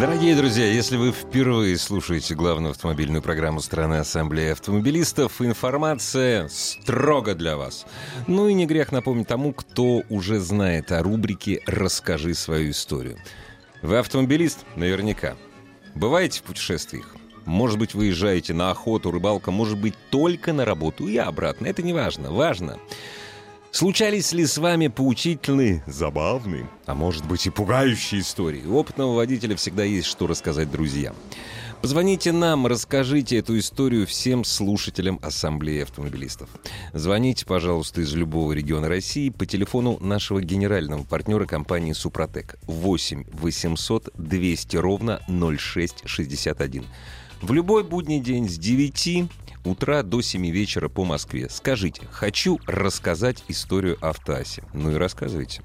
Дорогие друзья, если вы впервые слушаете главную автомобильную программу страны Ассамблеи автомобилистов, информация строго для вас. Ну и не грех напомнить тому, кто уже знает о рубрике «Расскажи свою историю». Вы автомобилист? Наверняка. Бываете в путешествиях? Может быть, выезжаете на охоту, рыбалка, может быть, только на работу и обратно. Это не важно. Важно, Случались ли с вами поучительные, забавные, а может быть и пугающие истории? У опытного водителя всегда есть что рассказать друзьям. Позвоните нам, расскажите эту историю всем слушателям Ассамблеи автомобилистов. Звоните, пожалуйста, из любого региона России по телефону нашего генерального партнера компании «Супротек» 8 800 200 ровно 0661. В любой будний день с 9 утра до 7 вечера по Москве. Скажите, хочу рассказать историю автоаси. Ну и рассказывайте.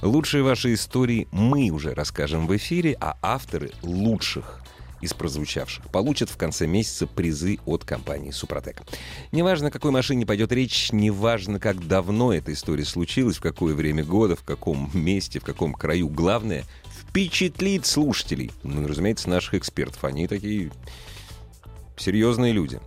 Лучшие ваши истории мы уже расскажем в эфире, а авторы лучших из прозвучавших получат в конце месяца призы от компании «Супротек». Неважно, о какой машине пойдет речь, неважно, как давно эта история случилась, в какое время года, в каком месте, в каком краю. Главное — впечатлить слушателей. Ну и, разумеется, наших экспертов. Они такие серьезные люди.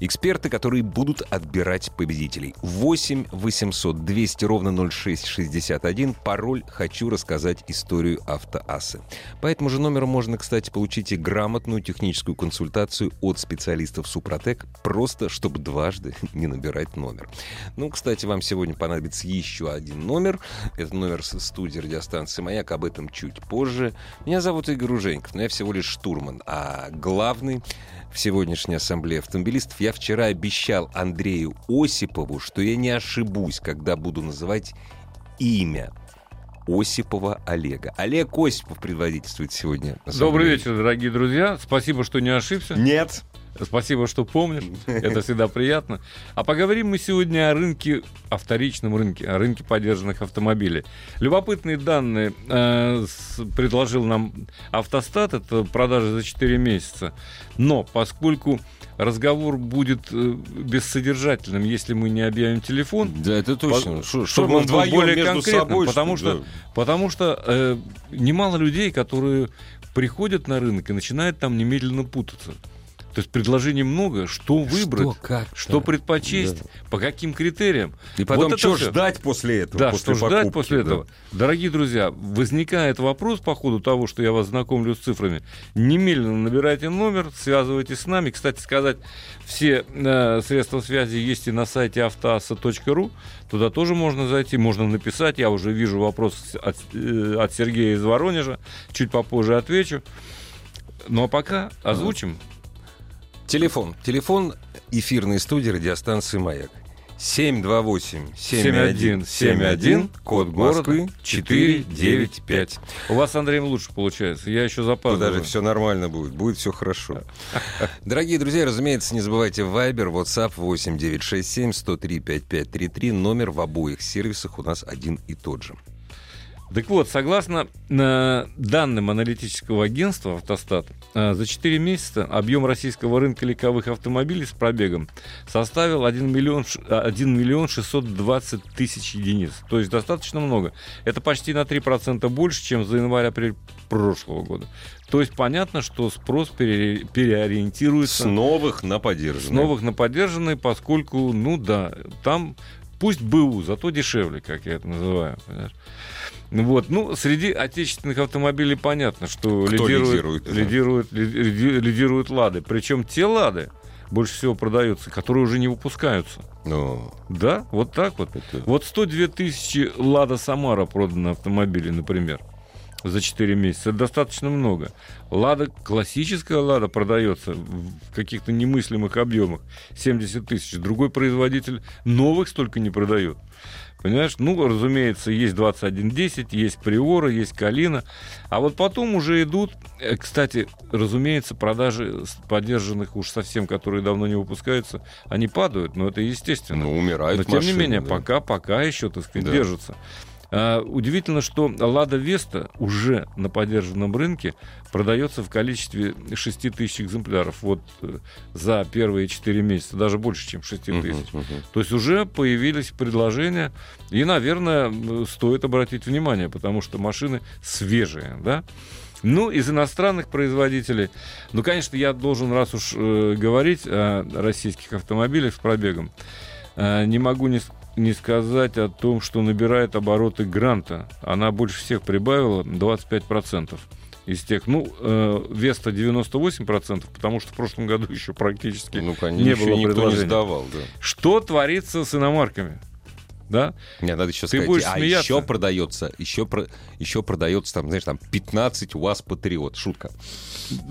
Эксперты, которые будут отбирать победителей. 8 800 200 ровно 0661. Пароль «Хочу рассказать историю автоасы». По этому же номеру можно, кстати, получить и грамотную техническую консультацию от специалистов Супротек, просто чтобы дважды не набирать номер. Ну, кстати, вам сегодня понадобится еще один номер. Это номер студии радиостанции «Маяк». Об этом чуть позже. Меня зовут Игорь Уженьков, но я всего лишь штурман. А главный в сегодняшней ассамблее автомобилистов, я вчера обещал Андрею Осипову, что я не ошибусь, когда буду называть имя Осипова Олега. Олег Осипов предводительствует сегодня. Добрый вечер, дорогие друзья. Спасибо, что не ошибся. Нет. Спасибо, что помнишь. Это всегда приятно. А поговорим мы сегодня о рынке, о вторичном рынке, о рынке поддержанных автомобилей. Любопытные данные э, с, предложил нам автостат. Это продажи за 4 месяца. Но поскольку разговор будет э, бессодержательным, если мы не объявим телефон. Да, это точно. По, Шо, чтобы он был более конкретным. Собой, потому что, да. потому что э, немало людей, которые приходят на рынок и начинают там немедленно путаться. То есть предложений много, что выбрать, что, как что предпочесть, да. по каким критериям. И потом, вот что ждать после этого? Да, после что покупки, ждать после да. этого. Дорогие друзья, возникает вопрос по ходу того, что я вас знакомлю с цифрами. Немедленно набирайте номер, связывайтесь с нами. Кстати сказать, все э, средства связи есть и на сайте автоаса.ру. Туда тоже можно зайти, можно написать. Я уже вижу вопрос от, э, от Сергея из Воронежа. Чуть попозже отвечу. Ну а пока озвучим. Телефон. Телефон эфирной студии радиостанции «Маяк». 728-7171, код Москвы 495. У вас, Андрей, лучше получается. Я еще запаздываю. Даже все нормально будет. Будет все хорошо. Дорогие друзья, разумеется, не забывайте Viber, WhatsApp 8967 103 5533. Номер в обоих сервисах у нас один и тот же. Так вот, согласно э, данным аналитического агентства «Автостат», э, за 4 месяца объем российского рынка легковых автомобилей с пробегом составил 1 миллион, 1 миллион 620 тысяч единиц. То есть достаточно много. Это почти на 3% больше, чем за январь-апрель прошлого года. То есть понятно, что спрос пере, переориентируется... С новых на поддержанные. С новых на поддержанные, поскольку, ну да, там пусть БУ, зато дешевле, как я это называю. Понимаешь? Вот. Ну, среди отечественных автомобилей понятно, что Кто лидируют, лидируют, лидируют, лидируют «Лады». Причем те «Лады», больше всего продаются, которые уже не выпускаются. Ну, да, вот так вот. Это... Вот 102 тысячи «Лада Самара» продано автомобилей, например, за 4 месяца. Это достаточно много. «Лада», классическая «Лада» продается в каких-то немыслимых объемах. 70 тысяч. Другой производитель новых столько не продает. Понимаешь? Ну, разумеется, есть 2110, есть Приора, есть Калина. А вот потом уже идут, э, кстати, разумеется, продажи поддержанных уж совсем, которые давно не выпускаются, они падают, но это естественно. Ну, умирают Но тем машины, не менее, да. пока, пока еще, так сказать, Да. держатся. А, удивительно, что Лада Веста уже на поддержанном рынке продается в количестве 6 тысяч экземпляров вот э, за первые 4 месяца, даже больше, чем 6 Мгм, тысяч. мгм. То есть уже появились предложения, и, наверное, стоит обратить внимание, потому что машины свежие, да? Ну, из иностранных производителей, ну, конечно, я должен, раз уж э, говорить о российских автомобилях с пробегом, э, не могу не, не сказать о том, что набирает обороты Гранта. Она больше всех прибавила 25% из тех. Ну, э, Веста 98%, потому что в прошлом году еще практически Ну, конечно, не еще было никто не предложения. сдавал, да. Что творится с иномарками? Да? Не, надо еще Ты сказать. будешь а смеяться. еще продается, еще, про, еще продается там, знаешь, там 15 УАЗ Патриот. Шутка.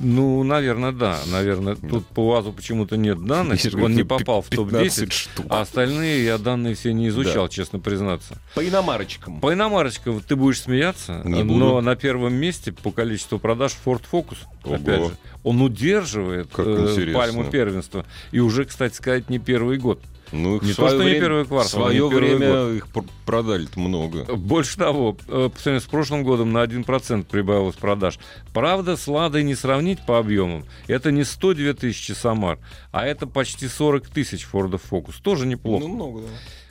Ну, наверное, да. Наверное, тут по УАЗу почему-то нет данных. Он не попал в 15 топ-10. штук. А остальные я данные все не изучал, честно признаться. По иномарочкам. По иномарочкам ты будешь смеяться, Не но буду. на первом месте по количеству продаж Ford Focus, Ого. опять же, он удерживает э, пальму первенства. И уже, кстати сказать, не первый год. Ну, их Не в то, свое что не время- первый В квартал, а свое не первый время их пр- продали-то много. Больше того, э, по сравнению с прошлым годом на 1% прибавилось продаж. Правда, с «Ладой» не сравнить по объемам. Это не 102 тысячи «Самар», а это почти 40 тысяч «Фордов Фокус». Тоже неплохо. Ну, много, да.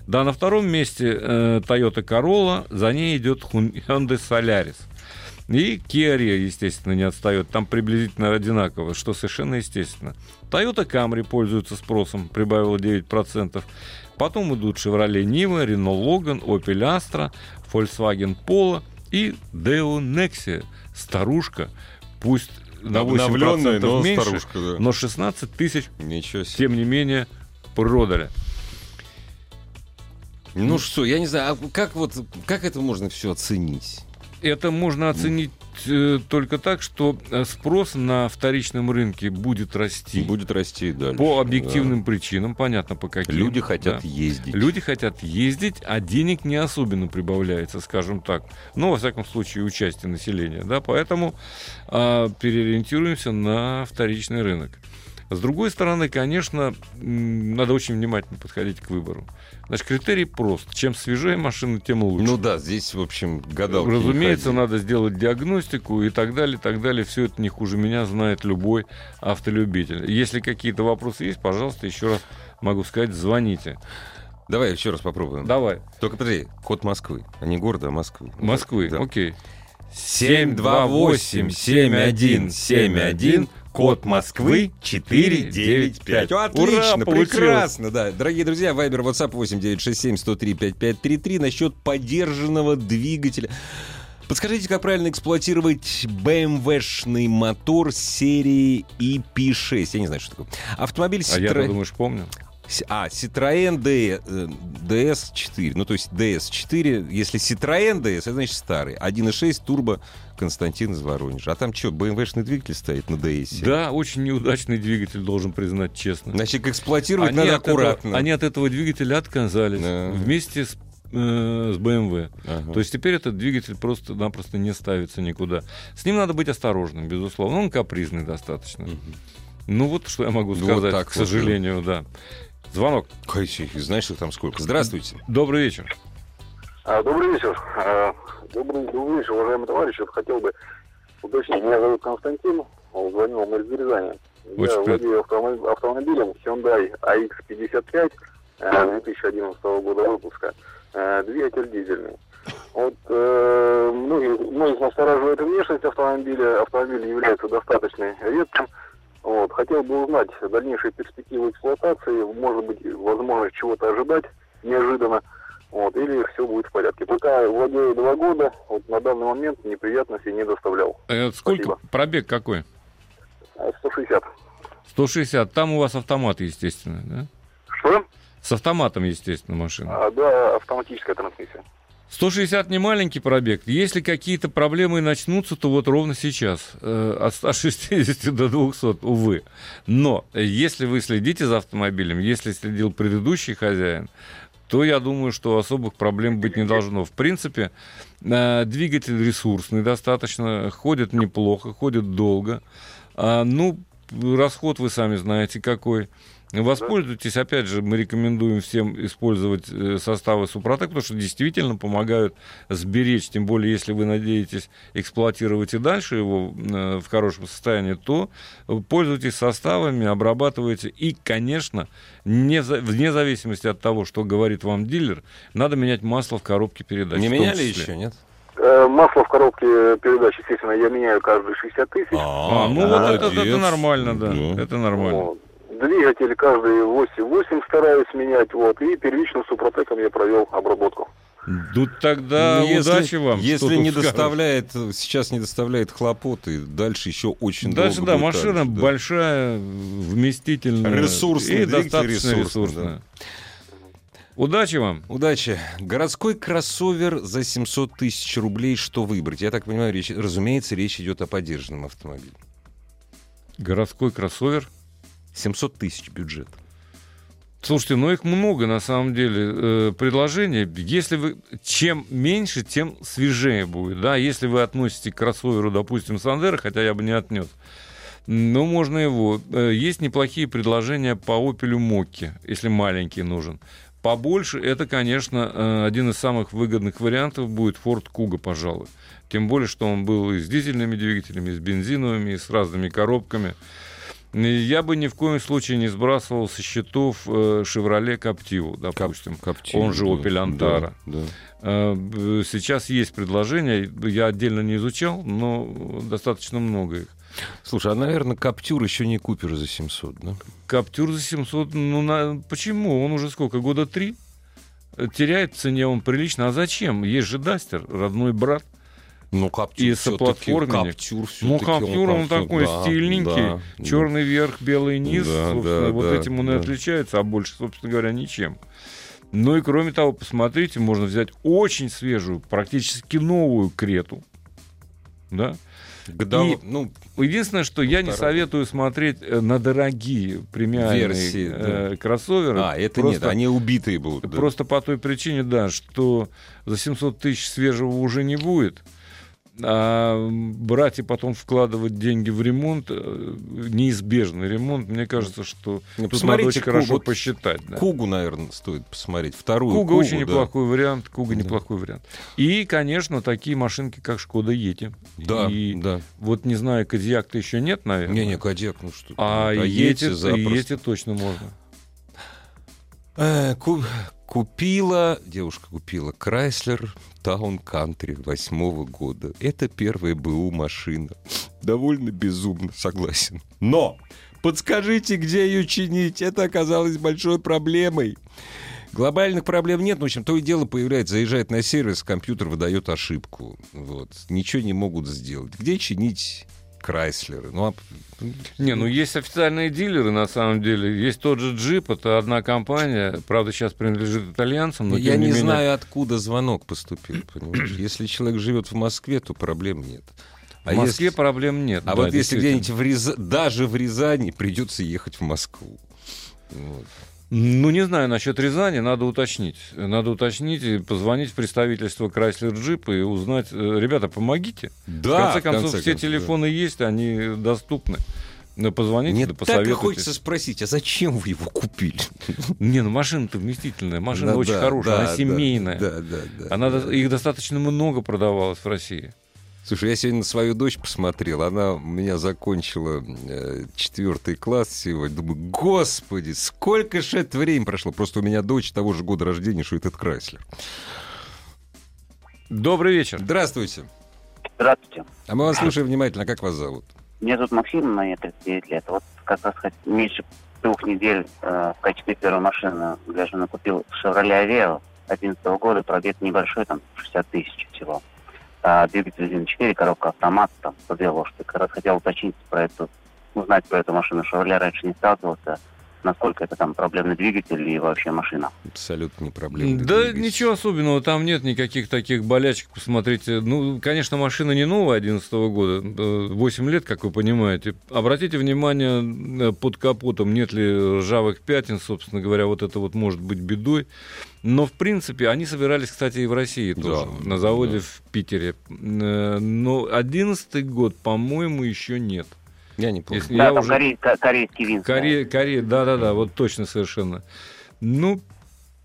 Да, на втором месте э, Toyota Corolla, за ней идет Hyundai Solaris. И Kia Rio, естественно, не отстает. Там приблизительно одинаково, что совершенно естественно. Toyota Camry пользуется спросом, прибавила 9%. Потом идут Chevrolet Niva, Renault Logan, Opel Astra, Volkswagen Polo и Deo Nexia. Старушка, пусть на 8% Обновленная, но меньше, старушка, да. но 16 тысяч, Ничего себе. тем не менее, продали. Ну что, я не знаю, а как вот, как это можно все оценить? Это можно оценить э, только так, что э, спрос на вторичном рынке будет расти Будет расти дальше. по объективным причинам, понятно по да. каким. Люди хотят Да. ездить. Люди хотят ездить, а денег не особенно прибавляется, скажем так. Ну, во всяком случае, участие населения. Да? Поэтому а, переориентируемся на вторичный рынок. С другой стороны, конечно, надо очень внимательно подходить к выбору. Значит, критерий прост. Чем свежее машина, тем лучше. Ну да, здесь, в общем, гадалки не Разумеется, надо сделать диагностику и так далее, и так далее. Все это не хуже меня знает любой автолюбитель. Если какие-то вопросы есть, пожалуйста, еще раз могу сказать, звоните. Давай еще раз попробуем. Давай. Только подожди, код Москвы, а не города, а Москвы. Москвы, Да. окей. 728-7171, код Москвы 495. Ура, Отлично, получилось. прекрасно, да. Дорогие друзья, Вайбер, WhatsApp 8967-103-5533 насчет подержанного двигателя. Подскажите, как правильно эксплуатировать BMW-шный мотор серии EP6? Я не знаю, что такое. Автомобиль А я, Citroёn- думаешь, помню? А, Citroën D- э, DS4. Ну, то есть DS4. Если Citroën DS, это значит старый. 1.6 турбо Константин из Воронежа. А там что, BMW-шный двигатель стоит на DS? Да, очень неудачный двигатель, должен признать честно. Значит, эксплуатировать Они надо от, этого, аккуратно. они от этого двигателя отказались Да. вместе с, э, с BMW. Ага. То есть теперь этот двигатель просто-напросто не ставится никуда. С ним надо быть осторожным, безусловно. Он капризный достаточно. Ну вот что я могу Ну, сказать, вот так к вот, сожалению, да. Звонок. Знаешь, их там сколько? Здравствуйте. Добрый вечер. А, Добрый вечер. А, Добрый, добрый вечер, уважаемый товарищ. Вот хотел бы уточнить. Меня зовут Константин. Он звонил мы из Рязани. Очень Я приятно. владею автомо- автомобилем Hyundai AX55 э, 2011 года выпуска. Э, Двигатель дизельный. Вот э, многих, многих настораживает внешность автомобиля. Автомобиль является достаточно редким. Вот. Хотел бы узнать дальнейшие перспективы эксплуатации. Может быть, возможность чего-то ожидать неожиданно. Вот, или все будет в порядке. Пока владею два года, вот на данный момент неприятностей не доставлял. Э, сколько? Спасибо. Пробег какой? А 160. 160. Там у вас автомат, естественно, да? Что? С автоматом, естественно, машина. А, да, автоматическая трансмиссия. 160 не маленький пробег. Если какие-то проблемы начнутся, то вот ровно сейчас. э, от 160 до 200, увы. Но если вы следите за автомобилем, если следил предыдущий хозяин, то я думаю, что особых проблем быть не должно. В принципе, э, двигатель ресурсный достаточно, ходит неплохо, ходит долго. А, ну, расход вы сами знаете какой. Воспользуйтесь, опять же, мы рекомендуем всем использовать э, составы Супротек, потому что действительно помогают сберечь, тем более, если вы надеетесь эксплуатировать и дальше его э, в хорошем состоянии, то пользуйтесь составами, обрабатывайте. И, конечно, не, вне зависимости от того, что говорит вам дилер, надо менять масло в коробке передач. Не меняли еще, нет? Э, масло в коробке передач, естественно, я меняю каждые 60 тысяч. А, ну вот это, это нормально, да. да. Это нормально. Двигатель каждые 8-8 стараюсь менять, вот, и первичным супротеком я провел обработку. Ну тогда ну, если, удачи вам. Если не скажешь. доставляет, сейчас не доставляет хлопоты, дальше еще очень дальше, долго. Дальше, да, машина так, большая, вместительная. Ресурсная, и достаточно ресурсная. ресурсная. Да. Удачи вам. Удачи. Городской кроссовер за 700 тысяч рублей. Что выбрать? Я так понимаю, речь, разумеется, речь идет о поддержанном автомобиле. Городской кроссовер? 700 тысяч бюджет. Слушайте, ну их много на самом деле э, предложений. Если вы чем меньше, тем свежее будет. Да, если вы относите к кроссоверу, допустим, Сандера, хотя я бы не отнес, но можно его. Э, есть неплохие предложения по Opel Mokka, если маленький нужен. Побольше это, конечно, э, один из самых выгодных вариантов будет Ford Kuga, пожалуй. Тем более, что он был и с дизельными двигателями, и с бензиновыми, и с разными коробками. Я бы ни в коем случае не сбрасывал со счетов Chevrolet Captiva, допустим. Captiva, он же Opel Antara. Да, да. Э, сейчас есть предложения, я отдельно не изучал, но достаточно много их. Слушай, а, наверное, Каптюр еще не Купер за 700, да? Каптюр за 700, ну, на... почему? Он уже сколько, года три? Теряет в цене он прилично. А зачем? Есть же Дастер, родной брат. Ну, Каптюр и соплатформенник. Каптюр ну, Каптюр, он, он такой да, стильненький. Да, черный да. верх, белый низ. Да, собственно, да, вот да, этим он да. и отличается, а больше, собственно говоря, ничем. Ну и кроме того, посмотрите, можно взять очень свежую, практически новую крету. Да? Годов... И, ну, единственное, что я не советую смотреть э, на дорогие премиальные Версии, э, да. кроссоверы. А, это просто, нет, они убитые будут. Да. Просто по той причине, да, что за 700 тысяч свежего уже не будет а брать и потом вкладывать деньги в ремонт, э, неизбежный ремонт, мне кажется, что ну, тут надо очень Кугу, хорошо посчитать. Да. Кугу, наверное, стоит посмотреть. Вторую Куга Кугу, очень да. неплохой вариант. Куга да. неплохой вариант. И, конечно, такие машинки, как Шкода Ети. Да, и да. Вот не знаю, Кодиак-то еще нет, наверное. Не-не, Кодиак, ну что А, а Ети, Ети точно можно. Э, купила, девушка купила Крайслер Таун Кантри восьмого года. Это первая БУ машина. Довольно безумно, согласен. Но подскажите, где ее чинить? Это оказалось большой проблемой. Глобальных проблем нет, но, в общем, то и дело появляется, заезжает на сервис, компьютер выдает ошибку. Вот. Ничего не могут сделать. Где чинить Крайслеры. Ну, а... Не, ну есть официальные дилеры, на самом деле. Есть тот же джип, это одна компания, правда, сейчас принадлежит итальянцам. Но Я не, не знаю, откуда звонок поступил, понимаешь? Если человек живет в Москве, то проблем нет. А в Москве если... проблем нет. А да, вот если где-нибудь в Рязани, даже в Рязани придется ехать в Москву. Вот. Ну, не знаю, насчет Рязани надо уточнить. Надо уточнить и позвонить в представительство Chrysler Jeep и узнать, э, ребята, помогите. Да, в конце концов, конце все концов, телефоны да. есть, они доступны. Но позвоните, Мне да посоветуйте. так хочется спросить, а зачем вы его купили? Не, ну машина-то вместительная, машина очень да, хорошая, да, она семейная. Да, да, да, она, да. Их достаточно много продавалось в России. Слушай, я сегодня на свою дочь посмотрел. Она у меня закончила э, четвертый класс сегодня. Думаю, господи, сколько же это время прошло. Просто у меня дочь того же года рождения, что этот Крайслер. Добрый вечер. Здравствуйте. Здравствуйте. А мы вас слушаем внимательно. Как вас зовут? Меня зовут Максим, мне 39 лет. Вот как раз меньше двух недель э, в качестве первой машины для жены купил Chevrolet Aveo 2011 года. Пробег небольшой, там 60 тысяч всего а, двигатель 1.4, коробка автомат, там, 102 лошади. Как раз хотел уточнить про эту, узнать про эту машину. Шевроле раньше не сталкивался. Насколько это там проблемный двигатель и вообще машина. Абсолютно не проблема. Да ничего особенного, там нет никаких таких болячек. Посмотрите, ну, конечно, машина не новая 2011 года, 8 лет, как вы понимаете. Обратите внимание, э, под капотом нет ли ржавых пятен, собственно говоря, вот это вот может быть бедой. Но, в принципе, они собирались, кстати, и в России тоже, Да, на заводе да. в Питере. Э, Но 2011 год, по-моему, еще нет. Я не помню. Если да, я там уже... корей- ко- корейский винт. Корея, Корея, да-да-да, вот точно совершенно. Ну,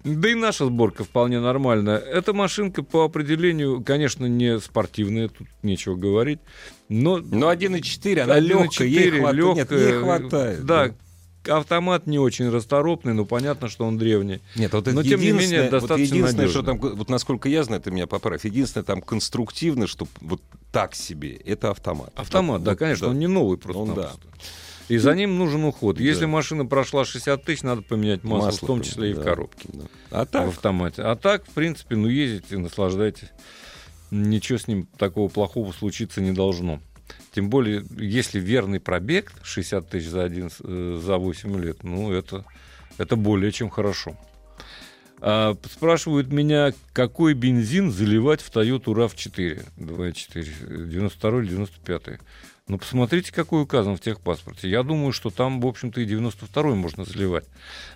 да и наша сборка вполне нормальная. Эта машинка по определению, конечно, не спортивная, тут нечего говорить, но Но 1.4, она 1.4 легкая, ей хватает. Нет, лёгкая, ей хватает. Да, автомат не очень расторопный, но понятно, что он древний. Нет, вот Но, это тем не менее, единственное, вот достаточно единственное, что надёжно. там, вот насколько я знаю, ты меня поправь, единственное там конструктивно, что вот так себе, это автомат. Автомат, да, вот, конечно, да. он не новый просто. Он, да. И за ним нужен уход. Если Да. машина прошла 60 тысяч, надо поменять масло, в том числе и в да, коробке. да. А в так, автомате. А так, в принципе, ну ездите, наслаждайтесь. Ничего с ним такого плохого случиться не должно. Тем более, если верный пробег 60 тысяч за, один, э, за 8 лет, ну это, это более чем хорошо. А, спрашивают меня, какой бензин заливать в Toyota RAV4 2.4, 92 или 95 Ну, посмотрите, какой указан в техпаспорте. Я думаю, что там, в общем-то, и 92 можно заливать.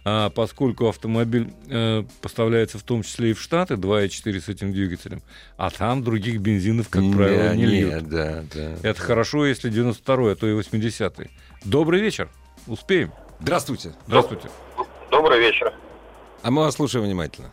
А поскольку автомобиль э, поставляется в том числе и в Штаты, 2.4 с этим двигателем, а там других бензинов, как правило, не не, льют. да, да. Это хорошо, если 92 а то и 80 Добрый вечер. Успеем. Здравствуйте. Здравствуйте. Добрый вечер. А мы вас слушаем внимательно.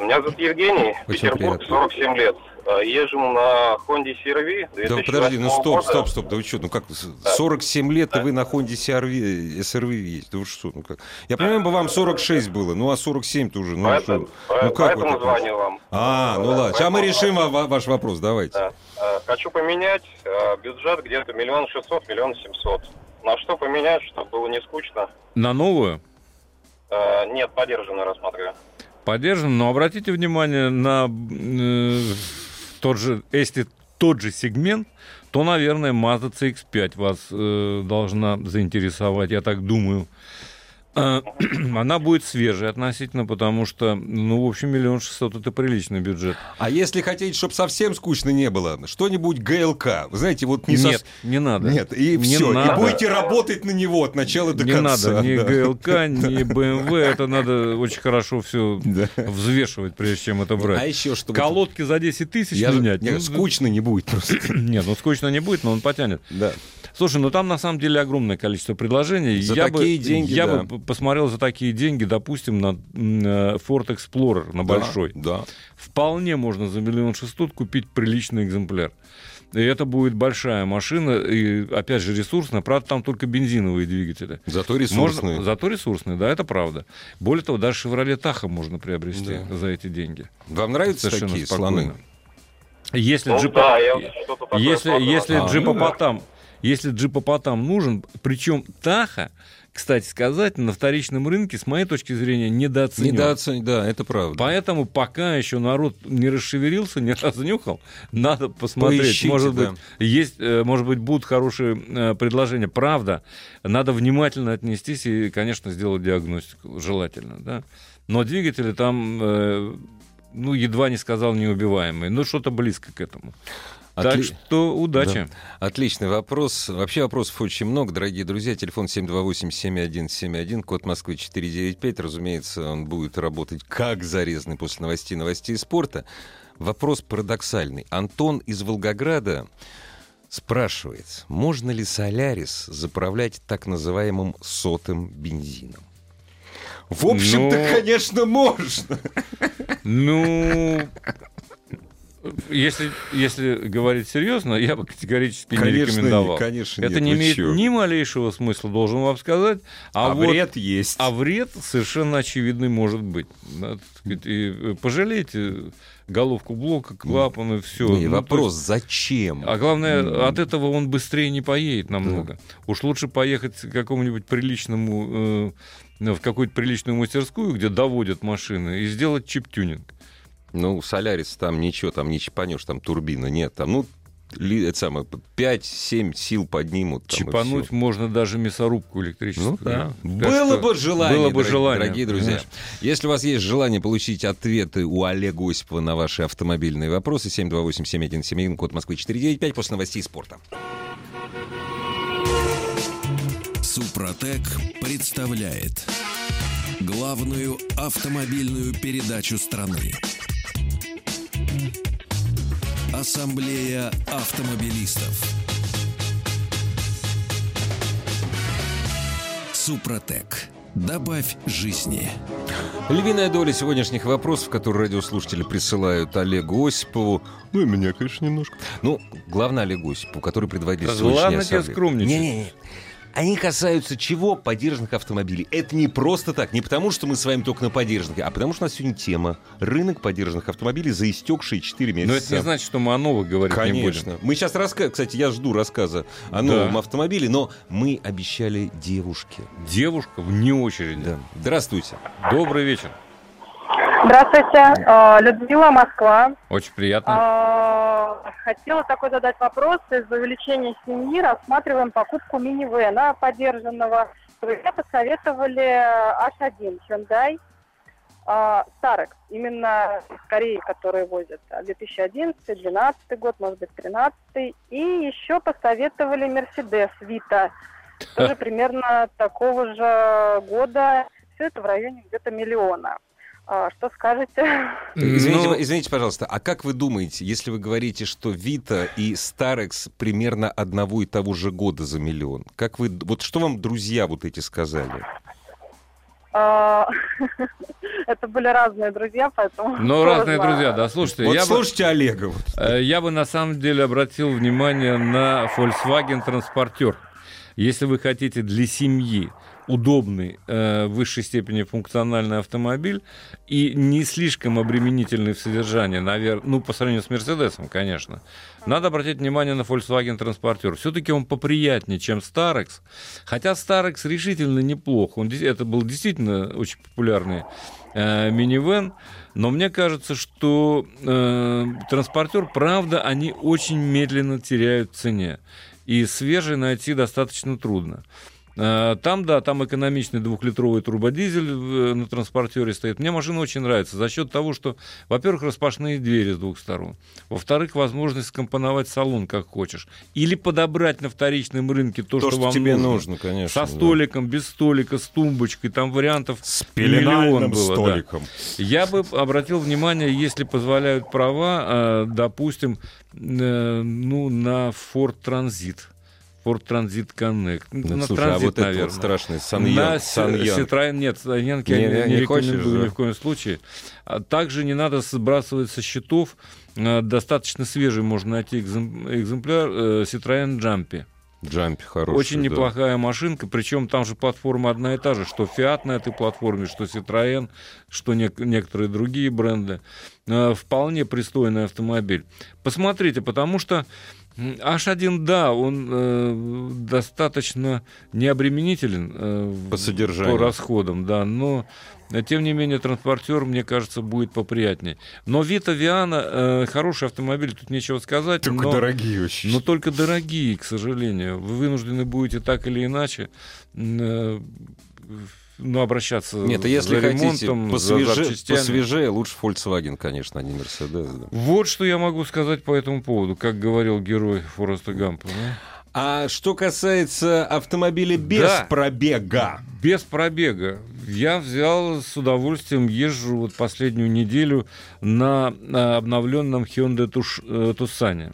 Меня зовут Евгений, Очень Петербург, приятно. 47 лет. Э, Езжу на Honda CR-V Да подожди, ну 2008 стоп, года. стоп, стоп, да вы что, ну как, 47 лет, и вы на Honda CR-V, SRV есть, да вы что, ну как? Я понимаю, бы вам 46 было, ну а 47-то уже, ну Поэтому, что? Ну как поэтому так? звоню вам. А, ну ладно, сейчас мы решим ва- ва- ваш вопрос, давайте. Да. Э, Хочу поменять э, бюджет где-то миллион шестьсот, миллион семьсот. На что поменять, чтобы было не скучно? На новую? Э, Нет, подержанную рассматриваю. Поддержим, но обратите внимание на э, тот же, если тот же сегмент, то, наверное, Mazda CX-5 вас э, должна заинтересовать, я так думаю. Э, Она будет свежей относительно, потому что, ну, в общем, миллион шестьсот это приличный бюджет. А если хотите, чтобы совсем скучно не было, что-нибудь ГЛК, вы знаете, вот не Нет, сос- не надо. Нет, и Не все. И надо. будете работать на него от начала до не конца. надо ни да. ГЛК, ни БМВ, это надо очень хорошо все Да. взвешивать, прежде чем это брать. А еще что? Колодки за 10 тысяч Я же- менять. Нет, ну, скучно не будет просто. Нет, ну скучно не будет, но он потянет. Да. Слушай, ну там на самом деле огромное количество предложений. За я такие бы, деньги, Я да. бы посмотрел за такие деньги, допустим, на м, э, Ford Explorer, на большой. Да. Вполне можно за миллион шестьсот купить приличный экземпляр. И это будет большая машина, и опять же ресурсная, правда, там только бензиновые двигатели. Зато Можно, ресурсные. зато ресурсные, да, это правда. Более того, даже Chevrolet Tahoe можно приобрести Да. за эти деньги. Вам нравятся Совершенно такие спокойно. слоны? Если Ну джипа- да, я если, если А, ну джипопотам, если джипопотам нужен, причем Таха, кстати сказать, на вторичном рынке, с моей точки зрения, недооценен. Недооценить, да, это правда. Поэтому пока еще народ не расшевелился, не разнюхал, надо посмотреть. Поищите, может да. быть, есть, э, может быть, будут хорошие э, предложения. Правда, надо внимательно отнестись и, конечно, сделать диагностику, желательно, да. Но двигатели там, э, ну, едва не сказал неубиваемые, ну, что-то близко к этому. Так Отли- что удачи. Да. Отличный вопрос. Вообще вопросов очень много, дорогие друзья. Телефон 728-7171, код Москвы 495. Разумеется, он будет работать как зарезанный после новостей новостей спорта. Вопрос парадоксальный. Антон из Волгограда спрашивает, можно ли Солярис заправлять так называемым сотым бензином? В общем-то, Ну- конечно, можно. Ну, если, если говорить серьезно, я бы категорически не Конечно, рекомендовал. конечно, Это нет, не имеет чё? ни малейшего смысла, должен вам сказать. А, А, вот, вред есть. а вред совершенно очевидный может быть. Да, и э, пожалейте головку блока, клапаны, все. Не, вопрос, зачем? А главное, М. от этого он быстрее не поедет намного. Уж лучше поехать к какому-нибудь приличному, э, в какую-то приличную мастерскую, где доводят машины, и сделать чип-тюнинг. Ну, Солярис там ничего, там не чипанешь, там турбина нет. Там, ну, это самое, 5-7 сил поднимут. там, Чипануть можно даже мясорубку электрическую. Ну да. Так Было что бы желание, Было бы дорогие, желание. дорогие друзья. понимаешь? Если у вас есть желание получить ответы у Олега Осипова на ваши автомобильные вопросы, 728-7171, код Москвы 495, после новостей спорта. Супротек представляет главную автомобильную передачу страны. Ассамблея автомобилистов. Супротек. Добавь жизни. Львиная доля сегодняшних вопросов, которые радиослушатели присылают Олегу Осипову, ну и меня, конечно, немножко. Ну, главное Олегу Осипову, который предводитель Да сегодняшней ладно тебе ассамблеи. скромничать. Не-не-не. Они касаются чего? Поддержанных автомобилей. Это не просто так, не потому, что мы с вами только на поддержанных, а потому что у нас сегодня тема рынок поддержанных автомобилей за истекшие 4 месяца. Но это не значит, что мы о новых говорить не будем. Конечно. Мы сейчас расскажем, кстати, я жду рассказа о новом автомобиле, но мы обещали девушке. Девушка вне очереди. Да. Здравствуйте. Добрый вечер. Здравствуйте, э, Людмила, Москва. Очень приятно. А, Хотела такой задать вопрос. Из-за увеличения семьи рассматриваем покупку минивэна поддержанного. Вы посоветовали H1 Hyundai а, Starex. Именно из Кореи, которые возят. 2011, 2012 год, может быть, 2013. И еще посоветовали Mercedes Vita. Тоже примерно такого же года. Все это в районе где-то миллиона. А, Что скажете? Извините, Ну, извините, пожалуйста, а как вы думаете, если вы говорите, что Вита и Старекс примерно одного и того же года за миллион, как вы, вот что вам друзья вот эти сказали? А, Это были разные друзья, поэтому... Но кто разные знает. друзья, да, слушайте, вот я бы, слушайте Олега. вот. э, я бы на самом деле обратил внимание на Volkswagen транспортер. Если вы хотите для семьи удобный, э, в высшей степени функциональный автомобиль и не слишком обременительный в содержании, наверное, ну, по сравнению с Мерседесом, конечно, надо обратить внимание на Volkswagen транспортер. Все-таки он поприятнее, чем Starex, хотя Starex решительно неплох. Он, это был действительно очень популярный э, минивэн, но мне кажется, что э, транспортер, правда, они очень медленно теряют цене. И свежий найти достаточно трудно. Э, Там, да, там экономичный двухлитровый турбодизель э, на транспортере стоит. Мне машина очень нравится за счет того, что, во-первых, распашные двери с двух сторон. Во-вторых, возможность скомпоновать салон как хочешь. Или подобрать на вторичном рынке то, То, что, что вам тебе нужно. нужно, конечно. Со да. столиком, без столика, с тумбочкой, там вариантов С миллион было, да. столиком. Я бы обратил внимание, если позволяют права, э, допустим, ну, на Ford Transit. Ford Transit Connect. Ну, на слушай, а Transit, вот это наверное. вот страшный На Саньян. С- Саньян. Citroёn нет, Не, я не, не, не не хочешь, рекомендую да? ни в коем случае. А также не надо сбрасывать со счетов э, достаточно свежий можно найти экзем- экземпляр э, Citroёn Jumpy. Джампи хороший. Очень да. неплохая машинка, причем там же платформа одна и та же, что Fiat на этой платформе, что Citroën, что нек- некоторые другие бренды. Э, Вполне пристойный автомобиль. Посмотрите, потому что H1, да, он э, достаточно необременителен э, По содержанию. по расходам, да, но э, тем не менее транспортер, мне кажется, будет поприятнее. Но Vita Viana э, хороший автомобиль, тут нечего сказать. Только но... дорогие очень. Но только дорогие, к сожалению. Вы вынуждены будете так или иначе э, ну, обращаться Нет, а если за хотите ремонтом, за посвеже, запчастями. посвежее, лучше Volkswagen, конечно, а не Mercedes. да. Вот что я могу сказать по этому поводу, как говорил герой Фореста Гампа. да. А что касается автомобиля без Да. пробега, Без пробега. Я взял с удовольствием, езжу вот последнюю неделю на, на обновленном Hyundai Туш- э, Tucson.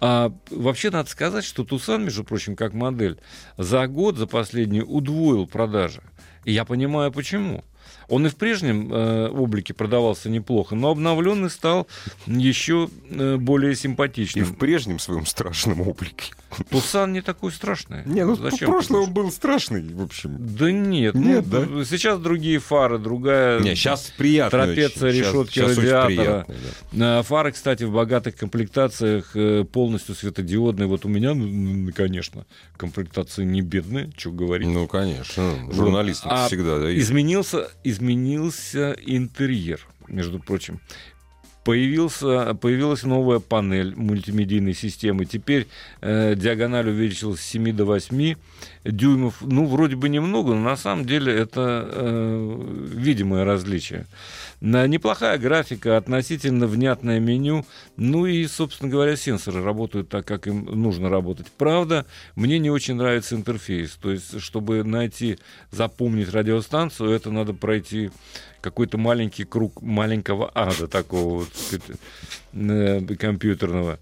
А вообще надо сказать, что Тусан, между прочим, как модель, за год, за последний, удвоил продажи. И я понимаю, почему. Он и в прежнем э, облике продавался неплохо, но обновленный стал еще э, более и симпатичным. в прежнем своем страшном облике. Тусан не такой страшный. Не, ну Зачем ты он был страшный, в общем. Да нет, Нет, ну, сейчас другие фары, другая Не, сейчас приятно. трапеция, очень. Решетки очень радиатора. приятно, да. А, Фары, кстати, в богатых комплектациях э, полностью светодиодные. Вот у меня, ну, ну, конечно, комплектации не бедные, что говорить. Ну, конечно. Журналист А всегда, да. и- Изменился, изменился интерьер, между прочим. Появился, появилась новая панель мультимедийной системы. Теперь э, диагональ увеличилась с 7 до 8 дюймов. Ну, вроде бы немного, но на самом деле это э, видимое различие. Неплохая графика, относительно внятное меню, ну и, собственно говоря, сенсоры работают так, как им нужно работать. Правда, мне не очень нравится интерфейс. То есть, чтобы найти, запомнить радиостанцию, это надо пройти какой-то маленький круг маленького ада такого компьютерного.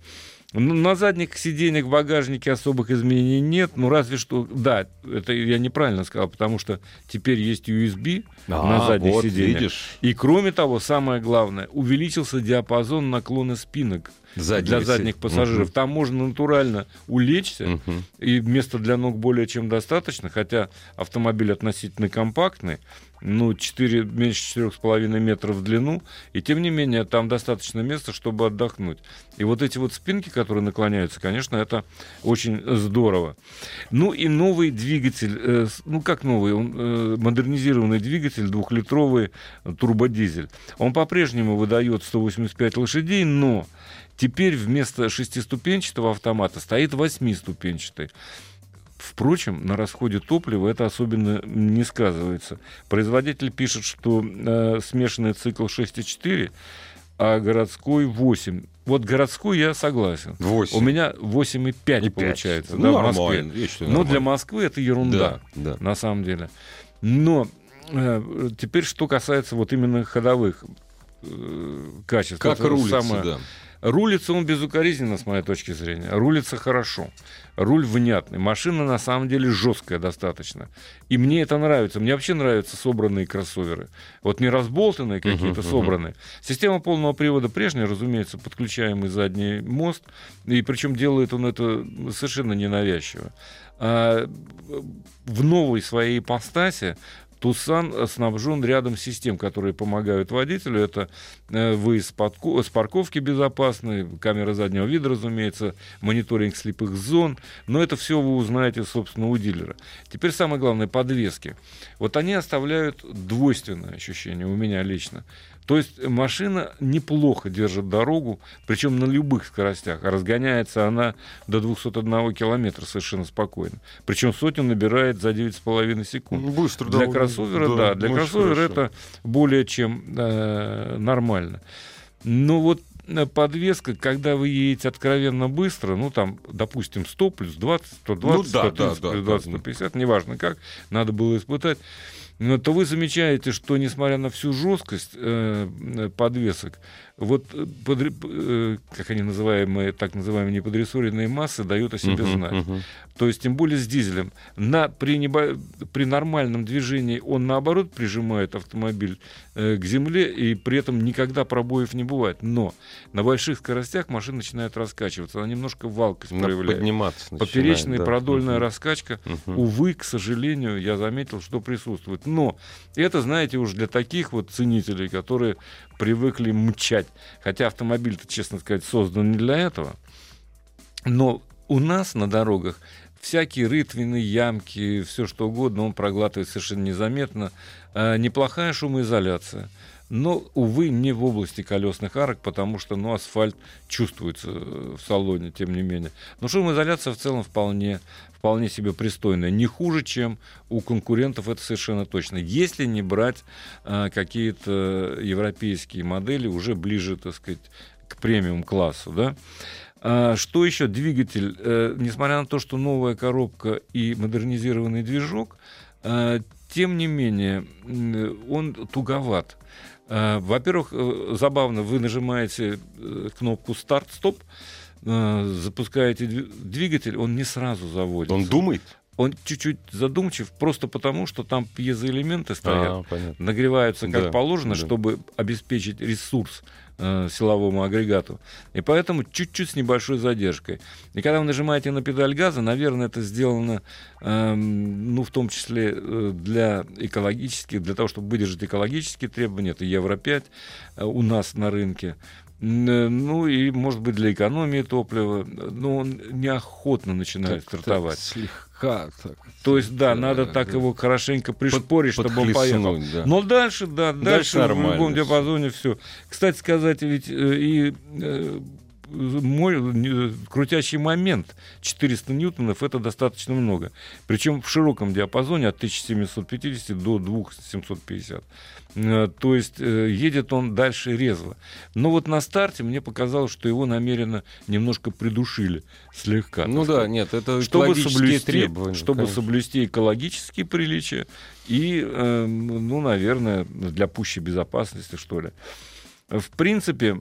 Ну, на задних сиденьях в багажнике особых изменений нет, ну разве что, да, это я неправильно сказал, потому что теперь есть USB а, на задних вот, сиденьях. Видишь. И кроме того, самое главное, увеличился диапазон наклона спинок Заднего для задних сидеть. пассажиров. Угу. Там можно натурально улечься, угу. и места для ног более чем достаточно, хотя автомобиль относительно компактный, ну, 4, меньше 4,5 метров в длину, и тем не менее там достаточно места, чтобы отдохнуть. И вот эти вот спинки, которые наклоняются, конечно, это очень здорово. Ну и новый двигатель, э, ну как новый, он, э, модернизированный двигатель, двухлитровый турбодизель. Он по-прежнему выдает 185 лошадей, но теперь вместо шестиступенчатого автомата стоит восьмиступенчатый. Впрочем, на расходе топлива это особенно не сказывается. Производитель пишет, что э, смешанный цикл 6,4, а городской 8. Вот городской я согласен. 8. У меня 8,5 и получается ну, да, в Москве. Вещь, Но для Москвы это ерунда, да, да. на самом деле. Но э, теперь, что касается вот именно ходовых э, качеств. Как рулится, самое... да. Рулится он безукоризненно, с моей точки зрения. Рулится хорошо. Руль внятный. Машина на самом деле жесткая достаточно. И мне это нравится. Мне вообще нравятся собранные кроссоверы. Вот не разболтанные какие-то, uh-huh, собранные. Uh-huh. Система полного привода прежняя, разумеется, подключаемый задний мост. И причем делает он это совершенно ненавязчиво. А в новой своей ипостаси Тусан снабжен рядом систем, которые помогают водителю. Это э, выезд с парковки безопасный, камера заднего вида, разумеется, мониторинг слепых зон. Но это все вы узнаете, собственно, у дилера. Теперь самое главное, подвески. Вот они оставляют двойственное ощущение у меня лично. То есть машина неплохо держит дорогу, причем на любых скоростях. А разгоняется она до 201 километра совершенно спокойно. Причем сотню набирает за 9,5 секунд. Ну, быстро, для кроссовера, да, да для кроссовера хорошо. это более чем э, нормально. Но вот э, подвеска, когда вы едете откровенно быстро, ну там, допустим, 100 плюс 20, 120, ну, да, 130 да, плюс 20, да, 150, неважно как, надо было испытать, то вы замечаете, что несмотря на всю жесткость э, подвесок, вот э, под, э, как они называемые, так называемые неподрессоренные массы дают о себе uh-huh, знать. Uh-huh. То есть, тем более с дизелем. На, при, небо, при нормальном движении он, наоборот, прижимает автомобиль э, к земле, и при этом никогда пробоев не бывает. Но на больших скоростях машина начинает раскачиваться. Она немножко валкость Надо проявляет. Подниматься Поперечная да. продольная uh-huh. раскачка. Uh-huh. Увы, к сожалению, я заметил, что присутствует. Но это, знаете, уж для таких вот ценителей, которые привыкли мчать. Хотя автомобиль-то, честно сказать, создан не для этого. Но у нас на дорогах всякие рытвины, ямки, все что угодно, он проглатывает совершенно незаметно. А, неплохая шумоизоляция. Но, увы, не в области колесных арок, потому что ну, асфальт чувствуется в салоне, тем не менее. Но шумоизоляция в целом вполне, вполне себе пристойная. Не хуже, чем у конкурентов, это совершенно точно. Если не брать а, какие-то европейские модели, уже ближе, так сказать, к премиум-классу, да. А, что еще? Двигатель, э, несмотря на то, что новая коробка и модернизированный движок, э, тем не менее, он туговат. Э, во-первых, э, забавно, вы нажимаете э, кнопку старт-стоп, запускаете двигатель, он не сразу заводится. Он думает? Он чуть-чуть задумчив, просто потому, что там пьезоэлементы стоят, а, нагреваются как да, положено, да. чтобы обеспечить ресурс э, силовому агрегату. И поэтому чуть-чуть с небольшой задержкой. И когда вы нажимаете на педаль газа, наверное, это сделано, э, ну, в том числе э, для экологических, для того, чтобы выдержать экологические требования, это Евро-5 э, у нас на рынке. Н- Ну и, может быть, для экономии топлива. Но он неохотно начинает Так, стартовать. так, слегка так. То есть, да, надо да, так да. его хорошенько пришпорить, чтобы он поехал. Да. Но дальше, да, дальше, Дальше в любом диапазоне все. Кстати сказать, ведь э, и э, мой крутящий момент 400 ньютонов это достаточно много. Причем в широком диапазоне от 1750 до 2750. Э, То есть э, едет он дальше резво. Но вот на старте мне показалось, что его намеренно немножко придушили слегка. Ну да, нет, это чтобы соблюсти, требования. чтобы конечно. соблюсти экологические приличия и, э, ну, наверное, для пущей безопасности, что ли. В принципе,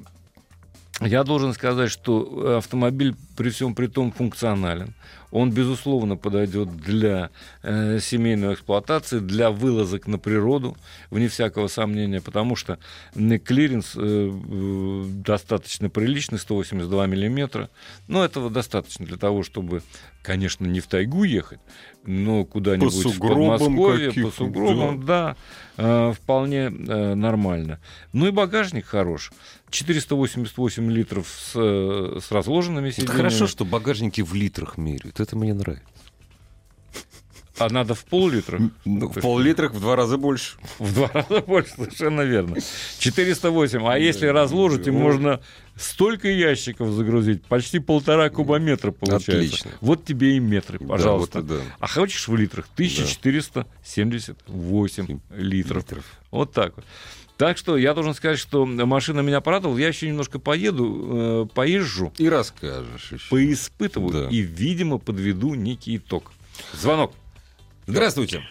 я должен сказать, что автомобиль при всем при том функционален. Он, безусловно, подойдет для э, семейной эксплуатации, для вылазок на природу, вне всякого сомнения, потому что клиренс э, э, достаточно приличный, 182 миллиметра. Но этого достаточно для того, чтобы, конечно, не в тайгу ехать, но куда-нибудь в сугробам Подмосковье, по сугробам, да, э, вполне э, нормально. Ну и багажник хорош. 488 литров с, э, с разложенными Это сиденьями. хорошо, что багажники в литрах меряют. Это мне нравится. А надо в пол-литра? Ну, в пол-литрах в два раза больше. В два раза больше, совершенно верно. 408. А если разложить, и можно столько ящиков загрузить, почти полтора кубометра получается. Отлично. Вот тебе и метры, пожалуйста. Да, вот да. А хочешь в литрах? 1478 литров. Вот так вот. Так что я должен сказать, что машина меня порадовала. Я еще немножко поеду, э, поезжу, И расскажешь еще. поиспытываю Да. и, видимо, подведу некий итог. Звонок. Здравствуйте.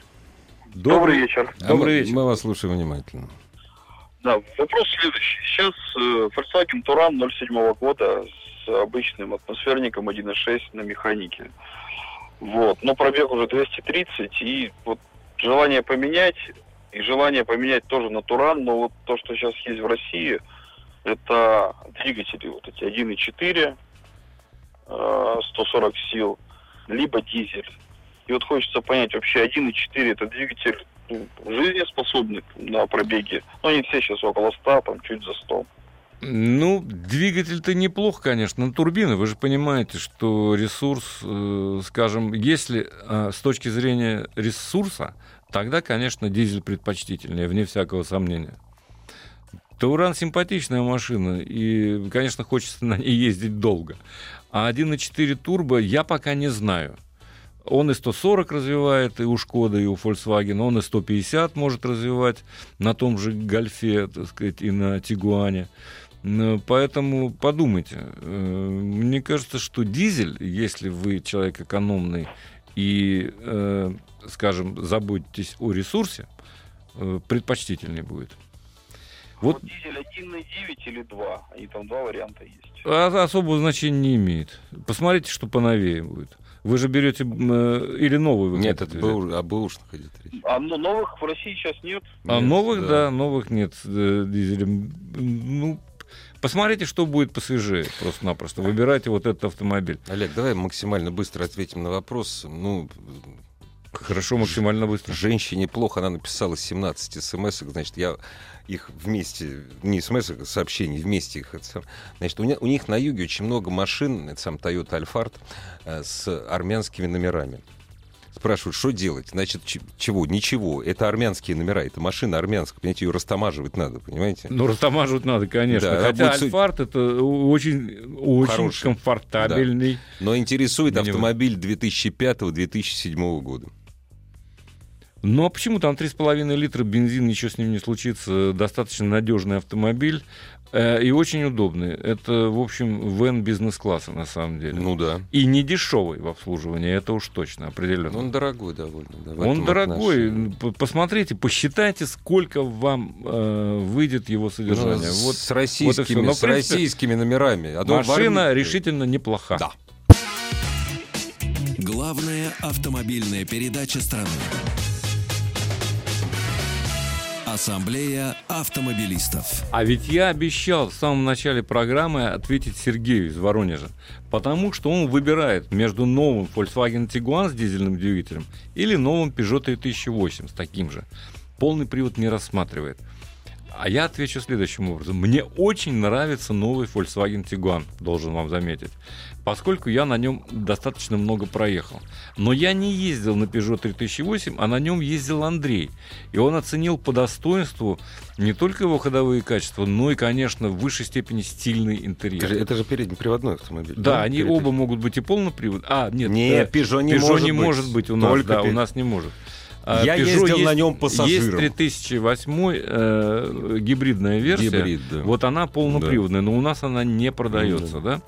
Добрый вечер. А Добрый вечер. Мы вас слушаем внимательно. Да, вопрос следующий. Сейчас э, Volkswagen Туран 07 года с обычным атмосферником 1.6 на механике. Вот. Но пробег уже 230, и вот желание поменять, и желание поменять тоже на Туран, но вот то, что сейчас есть в России, это двигатели вот эти 1.4, э, 140 сил, либо дизель. И вот хочется понять, вообще 1.4 это двигатель ну, жизнеспособный на пробеге. Ну, они все сейчас около 100, там чуть за 100. Ну, двигатель-то неплох, конечно, но турбина, вы же понимаете, что ресурс, э, скажем, если э, с точки зрения ресурса, тогда, конечно, дизель предпочтительнее, вне всякого сомнения. Тауран симпатичная машина, и, конечно, хочется на ней ездить долго. А 1.4 турбо я пока не знаю. Он и 140 развивает, и у Шкода, и у Volkswagen. Он и 150 может развивать на том же Гольфе, так сказать, и на Тигуане. Ну, Поэтому подумайте. Э, Мне кажется, что дизель, если вы человек экономный и, э, скажем, заботитесь о ресурсе, э, предпочтительнее будет. Вот Вот дизель 1.9 или 2. Они там два варианта есть. а- особого значения не имеет. Посмотрите, что поновее будет. Вы же берете э, или новый вы Нет, это? БУ, о бэушных идет речь. А ну, новых в России сейчас нет. А Нет, новых, да. новых нет э, дизелем. Ну, посмотрите, что будет посвежее, просто-напросто. Выбирайте вот этот автомобиль. Олег, давай максимально быстро ответим на вопрос. Ну, Хорошо, максимально быстро. женщине плохо, она написала 17 смс, значит, я их вместе, не смс, а сообщений, вместе их. это Значит, у, не- у них на юге очень много машин, это сам Toyota Alphard, э, с армянскими номерами. Спрашивают, что делать? Значит, чего? Ничего. Это армянские номера, это машина армянская, понимаете, ее растамаживать надо, понимаете? Ну, растамаживать надо, конечно. Да, Хотя будет Альфард это очень, очень Хороший. комфортабельный. Но интересует автомобиль 2005-2007 года. Но а почему там 3,5 литра бензин, ничего с ним не случится. Достаточно надежный автомобиль э, и очень удобный. Это, в общем, вен бизнес-класса на самом деле. Ну да. И не дешевый в обслуживании, это уж точно, определенно. Он дорогой довольно. да, Он дорогой. отношении. Посмотрите, посчитайте, сколько вам э, выйдет его Ну, содержание. вот с вот и российскими, всё. Но, с принципе, российскими номерами. А машина армии- решительно неплоха. Да. Главная автомобильная передача страны. Ассамблея автомобилистов. А ведь я обещал в самом начале программы ответить Сергею из Воронежа, потому что он выбирает между новым Volkswagen Tiguan с дизельным двигателем или новым Peugeot 3008 с таким же. Полный привод не рассматривает. А я отвечу следующим образом. Мне очень нравится новый Volkswagen Tiguan, должен вам заметить, поскольку я на нем достаточно много проехал. Но я не ездил на Peugeot 3008, а на нем ездил Андрей. И он оценил по достоинству не только его ходовые качества, но и, конечно, в высшей степени стильный интерьер. Это же, это же переднеприводной автомобиль. Да, они оба могут быть и полнопривод. А, нет, Нет, Peugeot не Peugeot может не быть. может быть у нас. Только да, пи- у нас не может. А Я Peugeot ездил есть- на нем пассажиром. Есть 3008 э, гибридная версия. Гибрид, да. Вот она полноприводная, но у нас она не продается, да.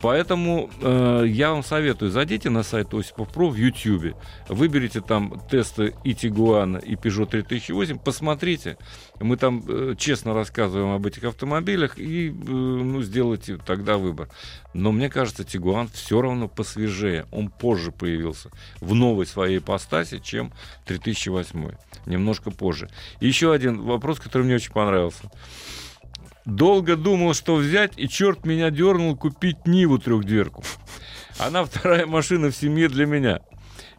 Поэтому э, я вам советую, зайдите на сайт Осипов Про в YouTube, выберите там тесты и Тигуана, и Peugeot 3008, посмотрите. Мы там э, честно рассказываем об этих автомобилях и э, ну, сделайте тогда выбор. Но мне кажется, Тигуан все равно посвежее. Он позже появился в новой своей ипостаси, чем 3008. Немножко позже. И еще один вопрос, который мне очень понравился. Долго думал, что взять, и черт меня дернул купить Ниву трехдверку. Она вторая машина в семье для меня.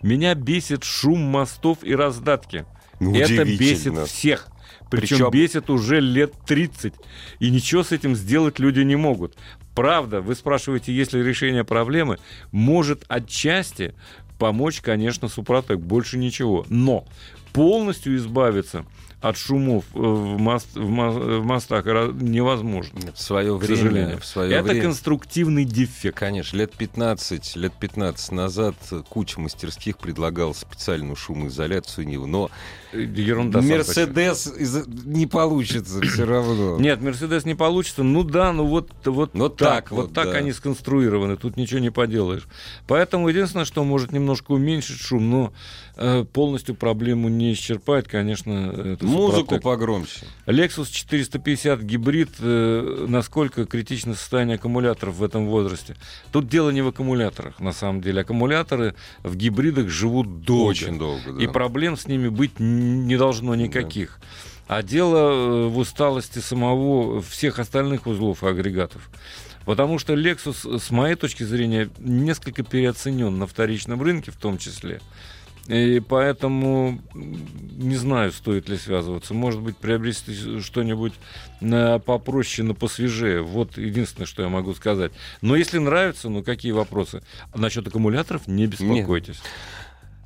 Меня бесит шум мостов и раздатки. Ну, Это бесит всех. Причем Причем- бесит уже лет 30. И ничего с этим сделать люди не могут. Правда, вы спрашиваете, есть ли решение проблемы? Может отчасти помочь, конечно, Супротек. Больше ничего. Но полностью избавиться от шумов э, в, мост- в мо- в мостах невозможно. В свое К время, сожалению. в свое Это время. конструктивный дефект. Конечно, лет 15, лет 15 назад куча мастерских предлагала специальную шумоизоляцию Нивы, но Э, Ерунда. Мерседес из- не получится все равно. Нет, Мерседес не получится. Ну да, ну вот, вот Ну так, так вот вот, так да. они сконструированы. Тут ничего не поделаешь. Поэтому единственное, что может немножко уменьшить шум, но э, полностью проблему не исчерпает, конечно, это Музыку Супротек. погромче. Lexus 450 гибрид, э, насколько критично состояние аккумуляторов в этом возрасте? Тут дело не в аккумуляторах, на самом деле. Аккумуляторы в гибридах живут долго. Очень долго, да. И проблем с ними быть не должно никаких. А дело э, в усталости самого всех остальных узлов и агрегатов. Потому что Lexus, с моей точки зрения, несколько переоценен на вторичном рынке в том числе. И поэтому не знаю, стоит ли связываться. Может быть, приобрести что-нибудь на попроще, но посвежее. Вот единственное, что я могу сказать. Но если нравится, ну какие вопросы? Насчет аккумуляторов не беспокойтесь.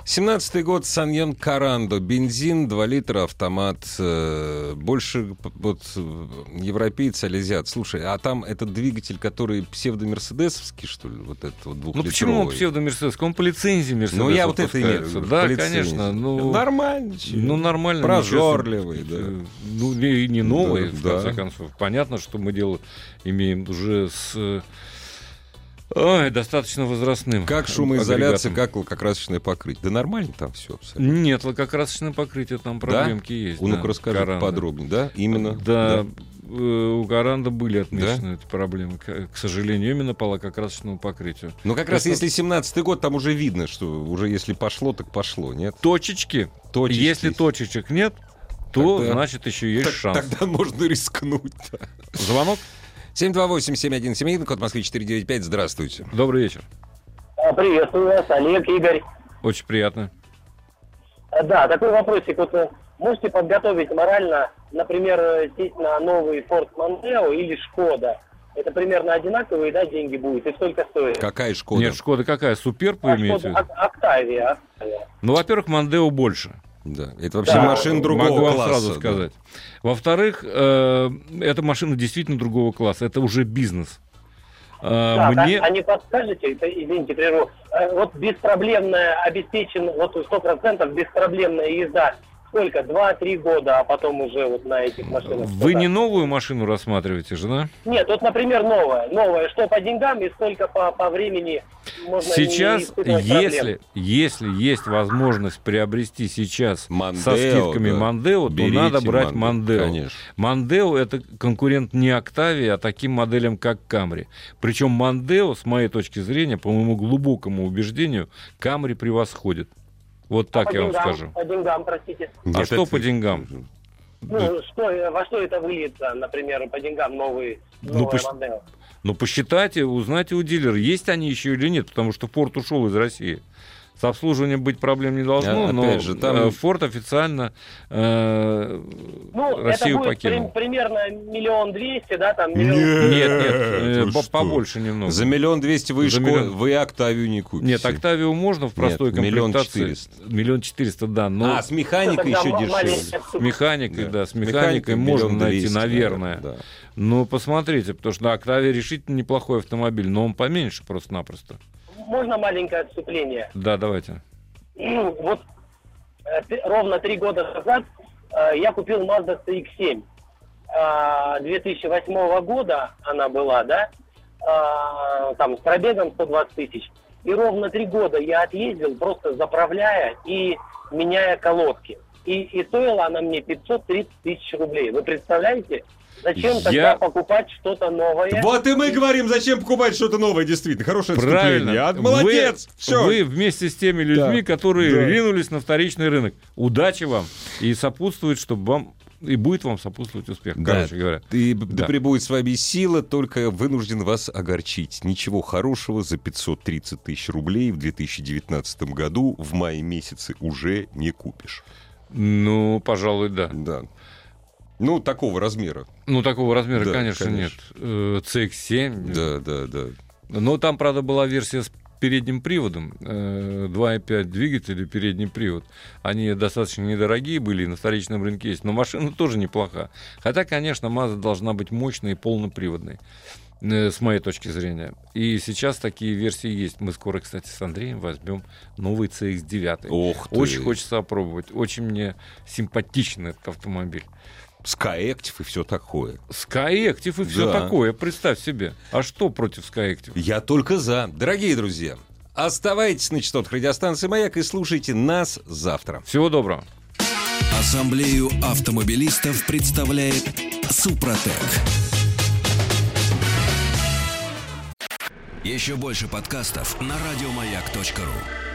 17-й год, Саньон Карандо, бензин, 2 литра, автомат, э, больше вот э, европейцы, ализиат. Слушай, а там этот двигатель, который псевдомерседесовский, что ли, вот этот вот Ну почему он псевдомерседес? Он по лицензии Мерседес. Ну, я вот это имею в виду, Да, конечно. Ну, Нормально. Ну, нормально. Прожорливый, да. Ну, не, не новый, Да, в да. конце концов. Понятно, что мы дело имеем уже с э, ой, достаточно возрастным. Как шумоизоляция, как лакокрасочное покрытие? Да нормально там все абсолютно. Нет, лакокрасочное покрытие, там проблемки есть. Ну-ка да, расскажи Каранда. подробнее, да? Именно. Да, э, у Гаранда были отмечены эти проблемы, к, к сожалению, именно по лакокрасочному покрытию. Ну, как раз Просто- если 17-й год, там уже видно, что уже если пошло, так пошло, нет? Точечки, Точечки. если точечек нет, то Тогда- значит еще есть Так- шанс. Тогда можно рискнуть. да. Звонок? 728-7171, код Москвы 495, здравствуйте. Добрый вечер. А, Приветствую вас, Олег, Игорь. Очень приятно. А, Да, такой вопросик. Вот э, можете подготовить морально, например, э, сесть на новый Ford Mondeo или Шкода? Это примерно одинаковые, да, деньги будут? И сколько стоит? Какая Шкода? Нет, Шкода какая? Суперб вы А, имеете Шкода. Октавия. Ну, во-первых, Мандео больше. Да, это вообще Да, машина другого Могу вам класса. сразу да. сказать. Во-вторых, э, эта машина действительно другого класса. Это уже бизнес. Э, Так, а- мне... а, не подскажете, это, извините, прерву, э, вот беспроблемная, обеспечен, вот сто процентов беспроблемная езда, сколько? Два-три года, а потом уже вот на этих машинах. Вы не новую машину рассматриваете же, да? Нет, вот, например, новая. Новая, что по деньгам и сколько по, по времени можно Сейчас, если, если есть возможность приобрести сейчас со Мандео, скидками да. Мандео, то Берите надо брать Мандео, Мандео. конечно. Мандео это конкурент не Октавии, а таким моделям, как Камри. Причем Мандео, с моей точки зрения, по моему глубокому убеждению, Камри превосходит. Вот А так я вам деньгам, скажу. По деньгам, простите. А что это- по деньгам? Ну, что, во что это выльется, например, по деньгам новый, Ну, новая пош- Mondeo? Ну, посчитайте, узнайте у дилера, есть они еще или нет, потому что Форд ушел из России. С обслуживанием быть проблем не должно, А, но опять же, там- э, Ford официально э, Ну, Россию это будет покинул. при- примерно миллион двести, да, там Нет. миллион... Нет, нет, э, Вы по- побольше немного. За миллион двести вы, За миллион. вы Октавию не купите. Нет, Октавию можно в простой Нет, миллион комплектации. четыреста. Миллион четыреста, да. Но А, с механикой еще дешевле. с механикой, да, с Механика механикой можно миллион найти, наверное. да. Ну, посмотрите, потому что Октавия решительно неплохой автомобиль, но он поменьше просто-напросто. Можно маленькое отступление? Да, давайте. Вот э, ровно три года назад э, я купил Mazda CX-7. А, 2008 года она была, да? Там с пробегом 120 тысяч. И ровно три года я отъездил, просто заправляя и меняя колодки. И, и стоила она мне 530 тысяч рублей. Вы представляете? Зачем Я- тогда покупать что-то новое? Вот и мы говорим, зачем покупать что-то новое, действительно. Хорошее Правильно. отступление. Молодец! Вы, Все. вы вместе с теми людьми, Да, которые да. ринулись на вторичный рынок. Удачи вам. И сопутствует, чтобы вам... И будет вам сопутствовать успех, Да. короче говоря. И да. Да. прибудет с вами сила, только вынужден вас огорчить. Ничего хорошего за 530 тысяч рублей в 2019 году в мае месяце уже не купишь. Ну, пожалуй, да. Да. Ну, такого размера. Ну, такого размера, Да, конечно, конечно. нет. Э, CX-7. Да, да, да. Но там, правда, была версия с передним приводом, э, 2.5 двигатель и передний привод. Они достаточно недорогие были, на вторичном рынке есть, но машина тоже неплоха. Хотя, конечно, Mazda должна быть мощной и полноприводной, э, с моей точки зрения. И сейчас такие версии есть. Мы скоро, кстати, с Андреем возьмем новый CX-9. Ох ты. Очень хочется опробовать. Очень мне симпатичен этот автомобиль. Skyactiv и все такое. Skyactiv и все Да. такое, представь себе. А что против Skyactiv? Я только за. Дорогие друзья, оставайтесь на частотах радиостанции «Маяк» и слушайте нас завтра. Всего доброго. Ассамблею автомобилистов представляет Супротек. Еще больше подкастов на радиомаяк.ру.